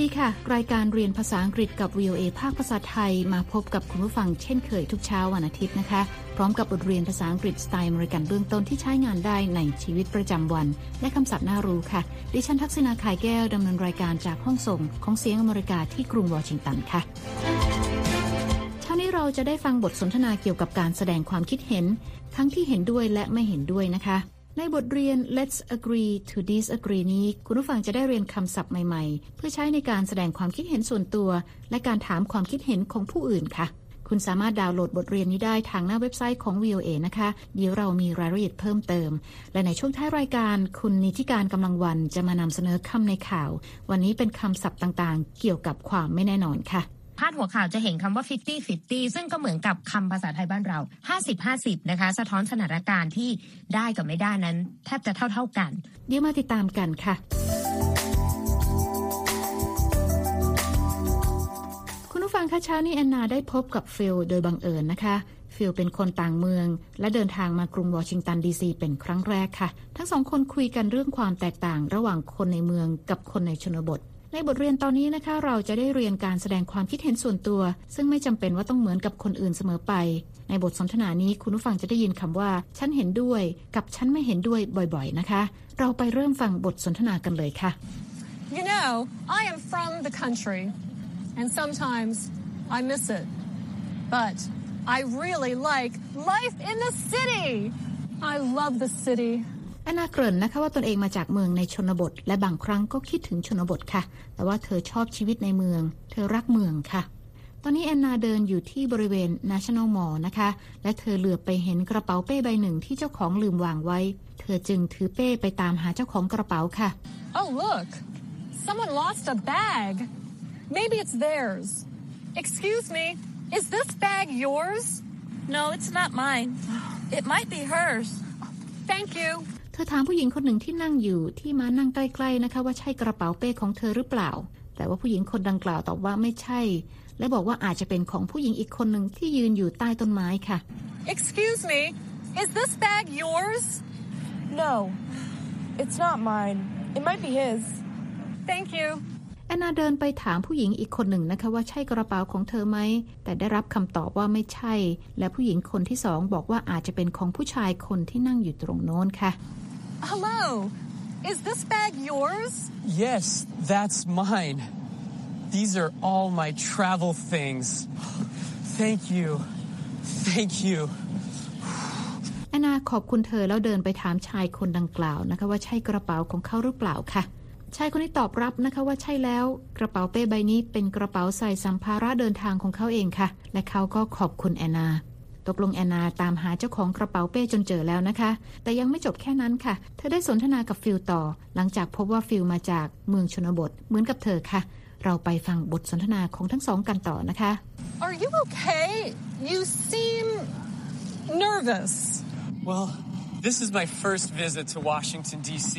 ดีค่ะ รายการเรียนภาษาอังกฤษกับ VOA ภาคภาษาไทยมาพบกับคุณผู้ฟังเช่นเคยทุกเช้าวันอาทิตย์นะคะ พร้อมกับบทเรียนภาษาอังกฤษสไตล์อเมริกันเบื้องต้นที่ใช้งานได้ในชีวิตประจำวัน และคำศัพท์น่ารู้ค่ะ ดิฉันทักษณาขายแก้วดำเนินรายการจากห้องส่งของเสียงอเมริกาที่กรุงวอชิงตันค่ะเช้านี้เราจะได้ฟังบทสนทนาเกี่ยวกับการแสดงความคิดเห็น ทั้งที่เห็นด้วยและไม่เห็นด้วยนะคะ ในบทเรียน Let's agree to disagree นี้ คุณผู้ฟังจะได้เรียนคำศัพท์ใหม่ ๆ เพื่อใช้ในการแสดงความคิดเห็นส่วนตัว และการถามความคิดเห็นของผู้อื่นค่ะ คุณสามารถดาวน์โหลดบทเรียนนี้ได้ทางหน้าเว็บไซต์ของ VOA นะคะ เดี๋ยวเรามีรายละเอียดเพิ่มเติม และในช่วงท้ายรายการ คุณนิติการกำลังวันจะมานำเสนอคำในข่าว วันนี้เป็นคำศัพท์ต่างๆ เกี่ยวกับความไม่แน่นอนค่ะ พาดหัวข่าวจะเห็นคำว่า 50-50 ซึ่งก็เหมือนกับคำภาษาไทยบ้านเรา 50-50 นะคะ สะท้อนสถานการณ์ที่ได้กับไม่ได้นั้น แทบจะเท่า ๆกัน เดี๋ยวมาติดตามกันค่ะ คุณผู้ฟังคะเช้านี้แอนนาได้พบกับฟิลโดยบังเอิญนะคะฟิลเป็นคนต่างเมือง และเดินทางมากรุงวอชิงตันดีซีเป็นครั้งแรกค่ะ ทั้งสองคนคุยกันเรื่องความแตกต่างระหว่างคนในเมืองกับคนในชนบท ในบทเรียนตอนนี้นะคะ เราจะได้เรียนการแสดงความคิดเห็นส่วนตัว ซึ่งไม่จำเป็นว่าต้องเหมือนกับคนอื่นเสมอไป ในบทสนทนานี้คุณผู้ฟังจะได้ยินคำว่า ฉันเห็นด้วยกับฉันไม่เห็นด้วยบ่อยๆนะคะ เราไปเริ่มฟังบทสนทนากันเลยค่ะ You know I am from the country and sometimes I miss it but I really like life in the city I love the city แอนนาเกริ่นนะคะว่าตนเองมาจากเมืองในชนบท และบางครั้งก็คิดถึงชนบทค่ะ แต่ว่าเธอชอบชีวิตในเมือง เธอรักเมืองค่ะ ตอนนี้แอนนาเดินอยู่ที่บริเวณ National Mall นะคะ และเธอเหลือไปเห็นกระเป๋าเป้ใบหนึ่งที่เจ้าของลืมวางไว้ เธอจึงถือเป้ไปตามหาเจ้าของกระเป๋าค่ะ Oh look someone lost a bag maybe it's theirs excuse me is this bag yours No it's not mine it might be hers Thank you ธอถามผู้หญิงคนหนึ่งที่นั่งอยู่ที่มานั่งใกล้ๆนะคะว่าใช่กระเป๋าเป้ของเธอหรือเปล่า แต่ว่าผู้หญิงคนดังกล่าวตอบว่าไม่ใช่ และบอกว่าอาจจะเป็นของผู้หญิงอีกคนหนึ่งที่ยืนอยู่ใต้ต้นไม้ค่ะ Excuse me is this bag yours No it's not mine it might be his Thank you แอนนาเดินไปถามผู้หญิงอีกคนหนึ่งนะคะว่าใช่กระเป๋าของเธอไหม แต่ได้รับคำตอบว่าไม่ใช่ และผู้หญิงคนที่สองบอกว่าอาจจะเป็นของผู้ชายคนที่นั่งอยู่ตรงโน้นค่ะ Hello. Is this bag yours? Yes, that's mine. These are all my travel things. Thank you. Thank you. แอนนาขอบคุณเธอแล้วเดินไปถามชายคนดังกล่าวนะคะ ว่าใช่กระเป๋าของเขาหรือเปล่าค่ะชายคนนี้ตอบรับนะคะว่าใช่แล้วกระเป๋าเป้ใบนี้เป็นกระเป๋าใส่สัมภาระเดินทางของเขาเองค่ะ และเขาก็ขอบคุณแอนนา ตกลงแอนนาตามหาเจ้าของกระเป๋าเป้จนเจอแล้วนะคะ แต่ยังไม่จบแค่นั้นค่ะ เธอได้สนทนากับฟิลต่อ หลังจากพบว่าฟิลมาจากเมืองชนบท เหมือนกับเธอค่ะ เราไปฟังบทสนทนาของทั้งสองกันต่อนะคะ Are you okay? You seem nervous. Well, this is my first visit to Washington, D.C.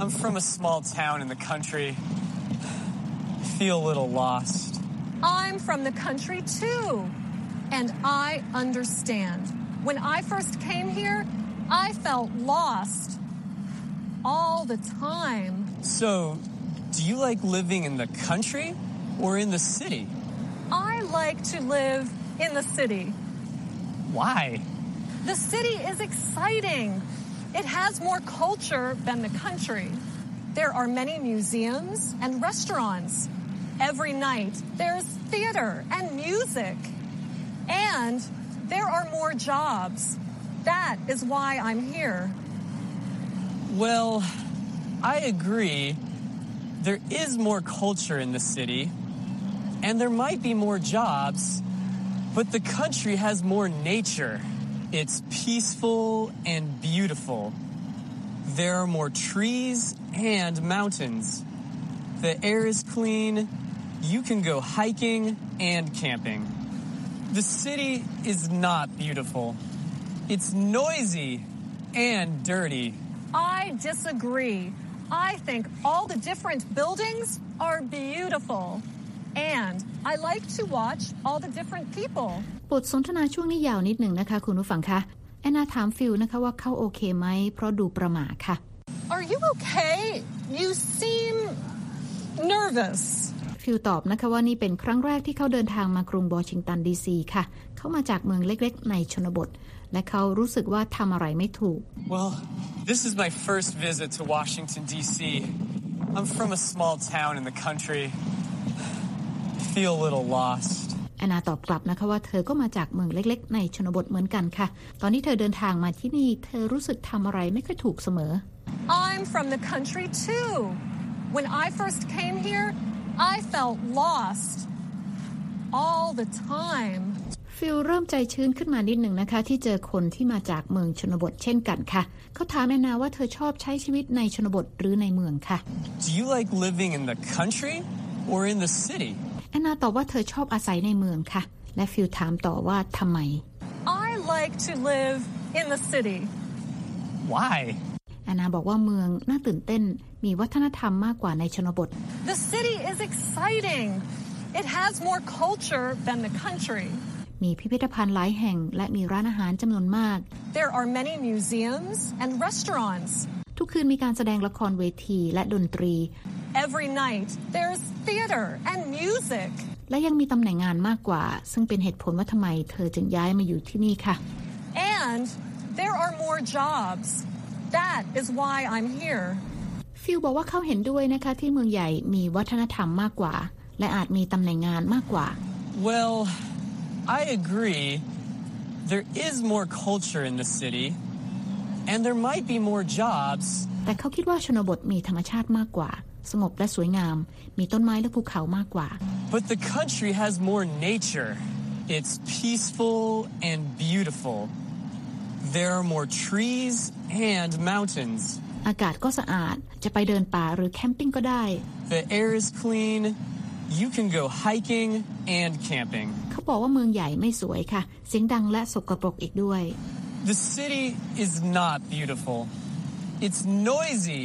I'm from a small town in the country. I feel a little lost. I'm from the country too. And I understand. When I first came here, I felt lost all the time. So, do you like living in the country or in the city? I like to live in the city. Why? The city is exciting. It has more culture than the country. There are many museums and restaurants. Every night, there's theater and music. And there are more jobs. That is why I'm here. Well, I agree. There is more culture in the city, and there might be more jobs, but the country has more nature. It's peaceful and beautiful. There are more trees and mountains. The air is clean. You can go hiking and camping. The city is not beautiful. It's noisy and dirty. I disagree. I think all the different buildings are beautiful. And I like to watch all the different people. บทสนทนาช่วงนี้ยาวนิดหนึ่งนะคะคุณผู้ฟังคะแอนนาถามฟิลนะคะว่าเขาโอเคไหมเพราะดูประหม่าค่ะ Are you okay? You seem nervous. ฟิลตอบนะคะว่านี่เป็นครั้งแรกที่เขาเดินทางมากรุงวอชิงตันดีซีค่ะ เขามาจากเมืองเล็กๆ ในชนบท และเขารู้สึกว่าทำอะไรไม่ถูก Well, this is my first visit to Washington, D.C. I'm from a small town in the country. I feel a little lost. แอนนาตอบกลับนะคะว่าเธอก็มาจากเมืองเล็ก ๆ ในชนบทเหมือนกันค่ะ ตอนที่เธอเดินทางมาที่นี่ เธอรู้สึกทำอะไรไม่ค่อยถูกเสมอ I'm from the country too. When I first came here, I felt lost all the time. ฟิลเริ่มใจชื้นขึ้นมานิดหนึ่งนะคะ ที่เจอคนที่มาจากเมืองชนบทเช่นกันค่ะ เขาถามแอนนาว่าเธอชอบใช้ชีวิตในชนบทหรือในเมืองค่ะ Do you like living in the country or in the city? แอนนาตอบว่าเธอชอบอาศัยในเมืองค่ะ และฟิลถามต่อว่าทำไม I like to live in the city. Why? แอนนาบอกว่าเมืองน่าตื่นเต้นมีวัฒนธรรมมากกว่าในชนบท The city is exciting. It has more culture than the country. มีพิพิธภัณฑ์หลายแห่งและมีร้านอาหารจำนวนมาก There are many museums and restaurants. ทุกคืนมีการแสดงละครเวทีและดนตรี Every night, there's theater and music. และยังมีตำแหน่งงานมากกว่า ซึ่งเป็นเหตุผลว่าทำไมเธอจึงย้ายมาอยู่ที่นี่ค่ะ And there are more jobs. That is why I'm here. ฟิลบอกว่าเขาเห็นด้วยนะคะที่เมืองใหญ่มีวัฒนธรรมมากกว่า และอาจมีตำแหน่งงานมากกว่า Well, I agree. There is more culture in the city, and there might be more jobs, แต่เขาคิดว่าชนบทมีธรรมชาติมากกว่า สงบและสวยงาม มีต้นไม้และภูเขามากกว่า but the country has more nature. It's peaceful and beautiful. There are more trees and mountains. อากาศก็สะอาด จะไปเดินป่าหรือแคมปิ้งก็ได้ The air is clean. You can go hiking and camping. เขาบอกว่าเมืองใหญ่ไม่สวยค่ะ เสียงดังและสกปรกอีกด้วย The city is not beautiful. It's noisy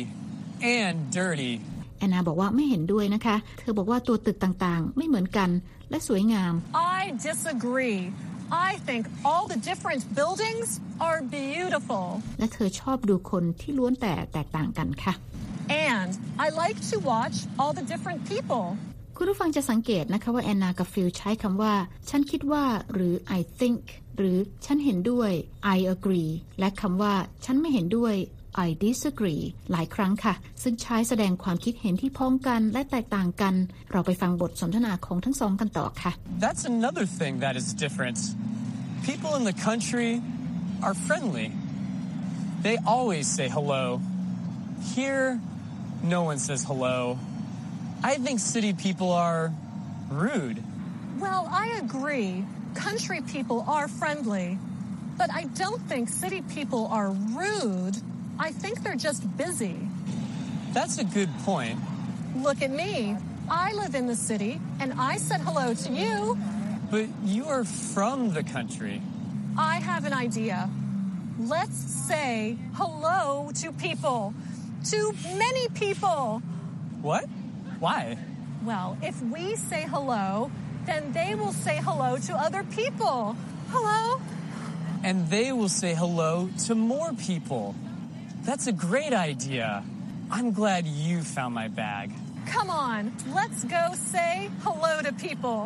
and dirty. แอนนาบอกว่าไม่เห็นด้วยนะคะ เธอบอกว่าตัวตึกต่างๆ ไม่เหมือนกันและสวยงาม I disagree. I think all the different buildings are beautiful. และเธอชอบดูคนที่ล้วนแต่แตกต่างกันค่ะ And I like to watch all the different people. คุณผู้ฟังจะสังเกตนะคะว่าแอนนากับฟิลใช้คำว่า ฉันคิดว่าหรือ I think หรือฉันเห็นด้วย I agree และคำว่า ฉันไม่เห็นด้วย I disagree หลายครั้งค่ะ ซึ่งใช้แสดงความคิดเห็นที่พ้องกันและแตกต่างกัน เราไปฟังบทสนทนาของทั้งสองกันต่อค่ะ That's another thing that is different. People in the country are friendly. They always say hello. Here, no one says hello. I think city people are rude. Well, I agree. Country people are friendly. But I don't think city people are rude. I think they're just busy. That's a good point. Look at me. I live in the city and I said hello to you. But you are from the country. I have an idea. Let's say hello to people. To many people. What? Why? Well, if we say hello, then they will say hello to other people. Hello? And they will say hello to more people. That's a great idea. I'm glad you found my bag. Come on, let's go say hello to people.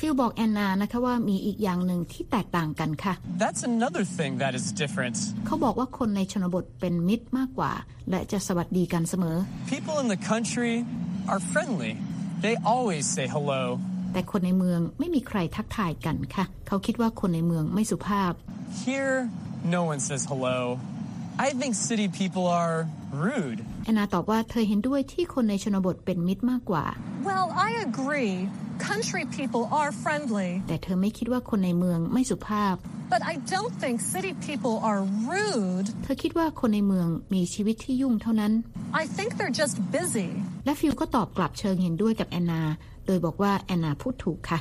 ฟิลบอกแอนนานะคะว่ามีอีกอย่างหนึ่งที่แตกต่างกันค่ะ That's another thing that is different. เขาบอกว่าคนในชนบทเป็นมิตรมากกว่า และจะสวัสดีกันเสมอ People in the country are friendly. They always say hello. แต่คนในเมืองไม่มีใครทักทายกันค่ะ เขาคิดว่าคนในเมืองไม่สุภาพ Here, no one says hello. I think city people are rude. แอนนาตอบว่าเธอเห็นด้วยที่คนในชนบทเป็นมิตรมากกว่า Well, I agree. Country people are friendly. แต่เธอไม่คิดว่าคนในเมืองไม่สุภาพ But I don't think city people are rude. เธอคิดว่าคนในเมืองมีชีวิตที่ยุ่งเท่านั้น I think they're just busy. และฟิลก็ตอบกลับเชิงเห็นด้วยกับแอนนา โดยบอกว่าแอนนาพูดถูกค่ะ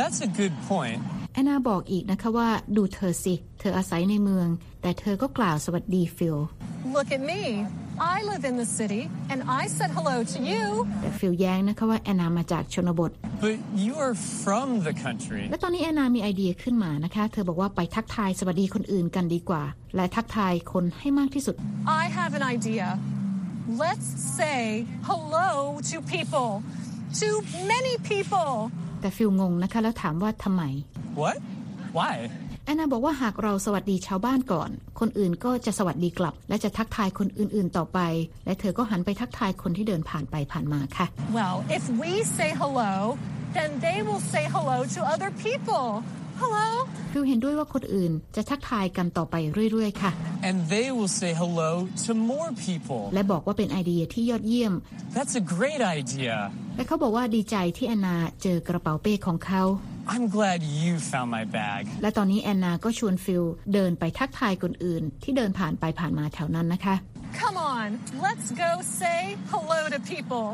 That's a good point. แอนนาบอกอีกนะคะว่าดูเธอสิ เธออาศัยในเมือง แต่เธอก็กล่าวสวัสดีฟิล Look at me. I live in the city and I said hello to you. แต่ฟิลแย้งนะคะว่าแอนนามาจากชนบท But you are from the country. และตอนนี้แอนนามีไอเดียขึ้นมานะคะ เธอบอกว่าไปทักทายสวัสดีคนอื่นกันดีกว่า และทักทายคนให้มากที่สุด I have an idea. let's say hello to people, to many people. แต่ฟิลงงนะคะแล้วถามว่าทำไม What? Why? แอนนาบอกว่าหากเราสวัสดีชาวบ้านก่อน คนอื่นก็จะสวัสดีกลับ และจะทักทายคนอื่นๆต่อไป และเธอก็หันไปทักทายคนที่เดินผ่านไปผ่านมาค่ะ Well, if we say hello, then they will say hello to other people. Hello. ฟิลเห็นด้วยว่าคนอื่นจะทักทายกันต่อไปเรื่อย ๆ ค่ะ And they will say hello to more people. และบอกว่าเป็นไอเดียที่ยอดเยี่ยม That's a great idea. และเขาบอกว่าดีใจที่แอนนาเจอกระเป๋าเป้ของเขา I'm glad you found my bag. และตอนนี้แอนนาก็ชวนฟิลเดินไปทักทายคนอื่น ที่เดินผ่านไปผ่านมาแถวนั้นนะคะ Come on, let's go say hello to people.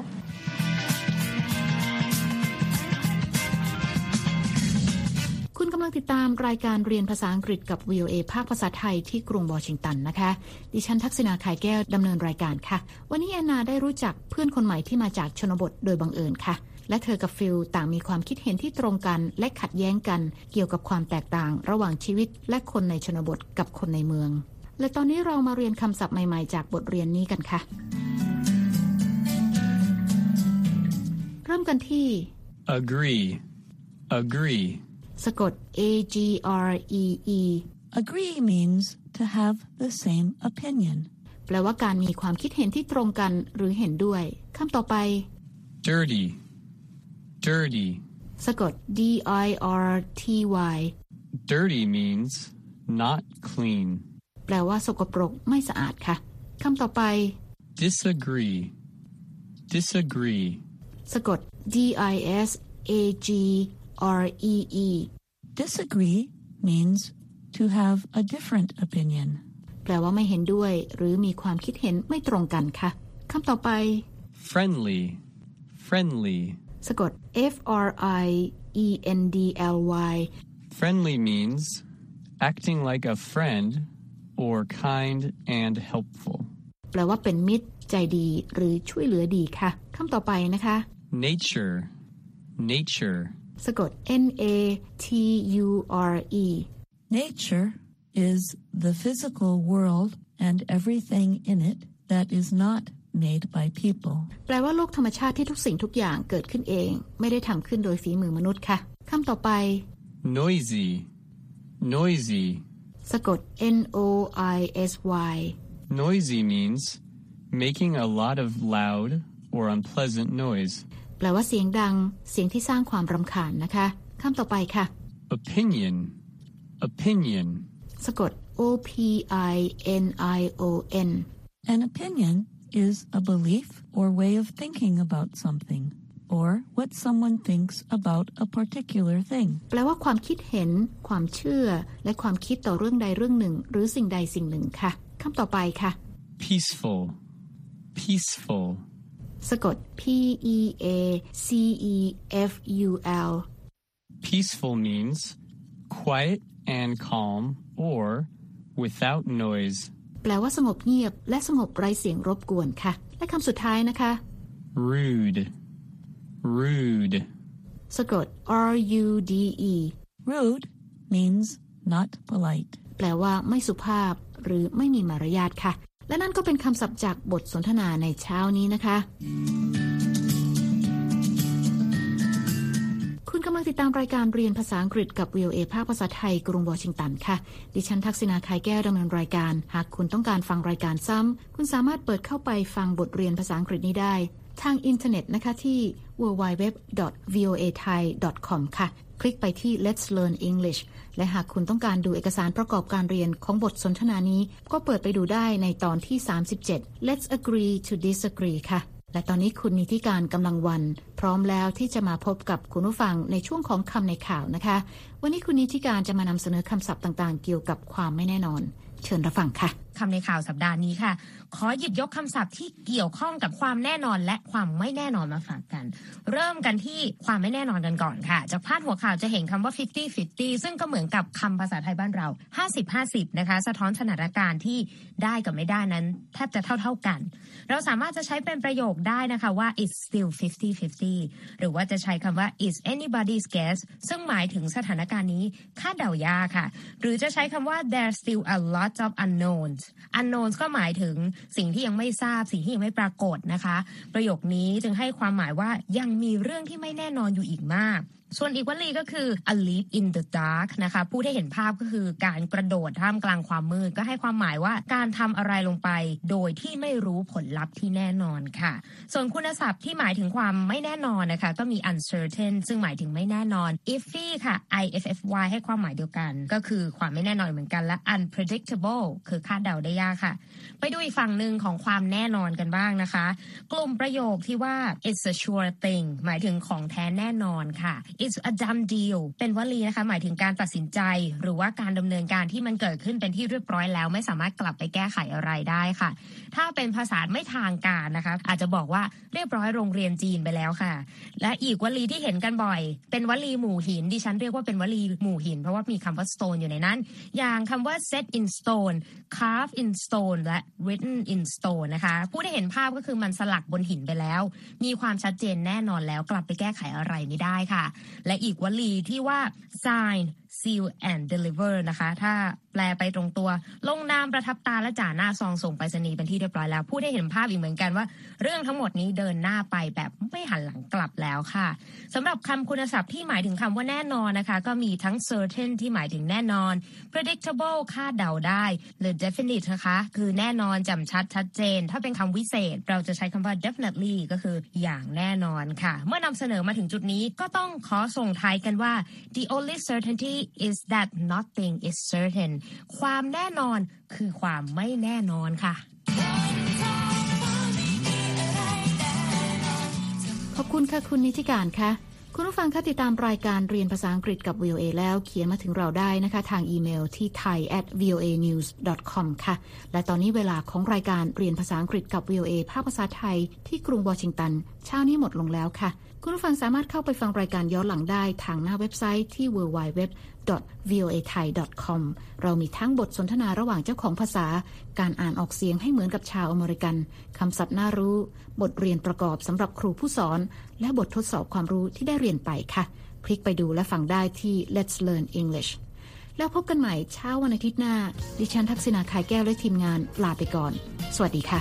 คุณกำลังติดตามรายการเรียนภาษาอังกฤษกับ VOA ภาคภาษาไทยที่กรุงวอชิงตันนะคะ ดิฉันทักษณาขายแก้วดำเนินรายการค่ะ วันนี้แอนนาได้รู้จักเพื่อนคนใหม่ที่มาจากชนบทโดยบังเอิญค่ะ และเธอกับฟิลต่างมีความคิดเห็นที่ตรงกัน และขัดแย้งกัน เกี่ยวกับความแตกต่าง ระหว่างชีวิต และคนในชนบทกับคนในเมือง และตอนนี้เรามาเรียนคำศัพท์ใหม่ๆ จากบทเรียนนี้กันค่ะ เริ่มกันที่ Agree. Agree. สะกด A G R E E Agree means to have the same opinion. แปลว่าการมีความคิดเห็นที่ตรงกันหรือเห็นด้วยคำต่อไป Dirty. Dirty. สะกด D I R T Y Dirty means not clean. แปลว่าสกปรกไม่สะอาดค่ะคำต่อไป Disagree. Disagree. สะกด D I S A G R E E Disagree means to have a different opinion. แปลว่าไม่เห็นด้วย หรือมีความคิดเห็นไม่ตรงกันค่ะคำต่อไป Friendly. Friendly. สะกด F R I E N D L Y Friendly means acting like a friend or kind and helpful. แปลว่าเป็นมิตร ใจดี หรือช่วยเหลือดีค่ะคำต่อไปนะคะ Nature. Nature. สะกด N A T U R E Nature is the physical world and everything in it that is not made by people. แปลว่าโลกธรรมชาติที่ทุกสิ่งทุกอย่างเกิดขึ้นเอง ไม่ได้ทำขึ้นโดยฝีมือมนุษย์ค่ะคำต่อไป Noisy. Noisy. สะกด N O I S Y Noisy means making a lot of loud or unpleasant noise. แปลว่าเสียงดัง เสียงที่สร้างความรำคาญนะคะคำต่อไปค่ะ Opinion. Opinion. สะกด O P I N I O N An opinion is a belief or way of thinking about something, or what someone thinks about a particular thing. แปลว่าความคิดเห็น ความเชื่อ และความคิดต่อเรื่องใดเรื่องหนึ่ง หรือสิ่งใดสิ่งหนึ่งค่ะคำต่อไปค่ะ Peaceful. Peaceful. สะกด P E A C E F U L Peaceful means quiet and calm or without noise. แปลว่าสงบเงียบ และสงบไร้เสียงรบกวนค่ะ และคำสุดท้ายนะคะ Rude. Rude. สะกด R U D E Rude means not polite. แปลว่าไม่สุภาพ หรือไม่มีมารยาทค่ะ และนั่นก็เป็นคำศัพท์จากบทสนทนาในเช้านี้นะคะ ลังติดตามรายการเรียนภาษาอังกฤษกับ VOA ภาคภาษาไทย กรุงวอชิงตันค่ะ ดิฉันทักษณาคายแก้วดำเนินรายการ หากคุณต้องการฟังรายการซ้ำ คุณสามารถเปิดเข้าไปฟังบทเรียนภาษาอังกฤษนี้ได้ ทางอินเทอร์เน็ตนะคะที่ www.voathai.com ค่ะ คลิกไปที่ Let's Learn English และหากคุณต้องการดูเอกสารประกอบการเรียนของบทสนทนานี้ ก็เปิดไปดูได้ในตอนที่ 37 Let's agree to disagree ค่ะ และตอนนี้คุณนิติการกำลังวัน พร้อมแล้วที่จะมาพบกับคุณผู้ฟังในช่วงของคำในข่าวนะคะ วันนี้คุณนิติการจะมานำเสนอคำศัพท์ต่างๆ เกี่ยวกับความไม่แน่นอน เชิญรับฟังค่ะคำในข่าวสัปดาห์นี้ค่ะ ขอหยิบยกคำศัพท์ที่เกี่ยวข้องกับความแน่นอนและความไม่แน่นอนมาฝากกัน เริ่มกันที่ความไม่แน่นอนกันก่อนค่ะ จากพาดหัวข่าวจะเห็นคำว่า 50 50 ซึ่งก็เหมือนกับคำภาษาไทยบ้านเรา 50 50 นะคะ สะท้อนสถานการณ์ที่ได้กับไม่ได้นั้น แทบจะเท่าๆกัน เราสามารถจะใช้เป็นประโยคได้นะคะว่า it's still 50 50 หรือว่าจะใช้คำว่า is anybody's guess ซึ่งหมายถึงสถานการณ์นี้คาดเดายากค่ะ หรือจะใช้คำว่า there's still a lot of unknowns unknowns ก็หมายถึงสิ่งที่ยังไม่ทราบสิ่งที่ยังไม่ปรากฏนะคะ ประโยคนี้จึงให้ความหมายว่ายังมีเรื่องที่ไม่แน่นอนอยู่อีกมาก ส่วนอีกวลีก็คือ a leap in the dark นะคะผู้ที่เห็นภาพก็คือการกระโดดท่ามกลางความมืดก็ให้ความหมายว่าการทำอะไรลงไป โดยที่ไม่รู้ผลลัพธ์ที่แน่นอนค่ะ ส่วนคุณศัพท์ที่หมายถึงความไม่แน่นอนนะคะ ก็มี uncertain ซึ่งหมายถึงไม่แน่นอน iffy ค่ะ iffy ให้ความหมายเดียวกัน ก็คือความไม่แน่นอนเหมือนกันและ unpredictable คือคาดเดาได้ยากค่ะ ไปดูอีกฝั่งหนึ่งของความแน่นอนกันบ้างนะคะ กลุ่มประโยคที่ว่า it's a sure thing หมายถึงของแท้แน่นอนค่ะ it's a done deal เป็นวลีนะคะ หมายถึงการตัดสินใจ หรือว่าการดำเนินการที่มันเกิดขึ้นเป็นที่เรียบร้อยแล้ว ไม่สามารถกลับไปแก้ไขอะไรได้ค่ะ ถ้าเป็นภาษาไม่ทางการนะคะ อาจจะบอกว่าเรียบร้อยโรงเรียนจีนไปแล้วค่ะ และอีกวลีที่เห็นกันบ่อย เป็นวลีหมู่หินดิฉันเรียกว่าเป็นวลีหมู่หิน เพราะว่ามีคำว่า stone อยู่ในนั้น อย่างคำว่า set in stone ค้า carve in stone และ written in stone นะคะผู้ได้เห็นภาพก็คือมันสลักบนหินไปแล้ว มีความชัดเจนแน่นอนแล้วกลับไปแก้ไขอะไรไม่ได้ค่ะ และอีกวลีที่ว่า sign seal and deliver นะคะ ถ้าแปลไปตรงตัว ลงนามประทับตาและจ่าหน้าซองส่งไปรษณีย์เป็นที่เรียบร้อยแล้วผู้ได้เห็นภาพอีกเหมือนกันว่า เรื่องทั้งหมดนี้เดินหน้าไปแบบไม่หันหลังกลับแล้วค่ะสำหรับคำคุณศัพท์ที่หมายถึงคำว่าแน่นอนนะคะ ก็มีทั้ง certain ที่หมายถึงแน่นอน predictable คาดเดาได้หรือ definite นะคะคือแน่นอนจำชัดชัดเจน ถ้าเป็นคำวิเศษ เราจะใช้คำว่า definitely ก็คืออย่างแน่นอนค่ะ เมื่อนำเสนอมาถึงจุดนี้ก็ต้องขอส่งท้ายกันว่า the only certainty is that nothing is certain ความแน่นอนคือความไม่แน่นอนค่ะ ขอบคุณค่ะคุณนิติการค่ะคุณผู้ฟังคะติดตามรายการเรียนภาษาอังกฤษกับ VOA แล้วเขียนมาถึงเราได้นะคะ ทางอีเมลที่ thai at voa news com ค่ะ และตอนนี้เวลาของรายการเรียนภาษาอังกฤษกับ VOA ภาคภาษาไทยที่กรุงวอชิงตัน เช้านี้หมดลงแล้วค่ะ คุณผู้ฟังสามารถเข้าไปฟังรายการย้อนหลังได้ทางหน้าเว็บไซต์ที่ www voa thai com เรามีทั้งบทสนทนาระหว่างเจ้าของภาษา การอ่านออกเสียงให้เหมือนกับชาวอเมริกัน คำศัพท์น่ารู้ บทเรียนประกอบสำหรับครูผู้สอน และบททดสอบความรู้ที่ได้เรียนไปค่ะ คลิกไปดูและฟังได้ที่ Let's Learn English แล้วพบกันใหม่เช้าวันอาทิตย์หน้า ดิฉันทักษณาคายแก้วและทีมงานลาไปก่อน สวัสดีค่ะ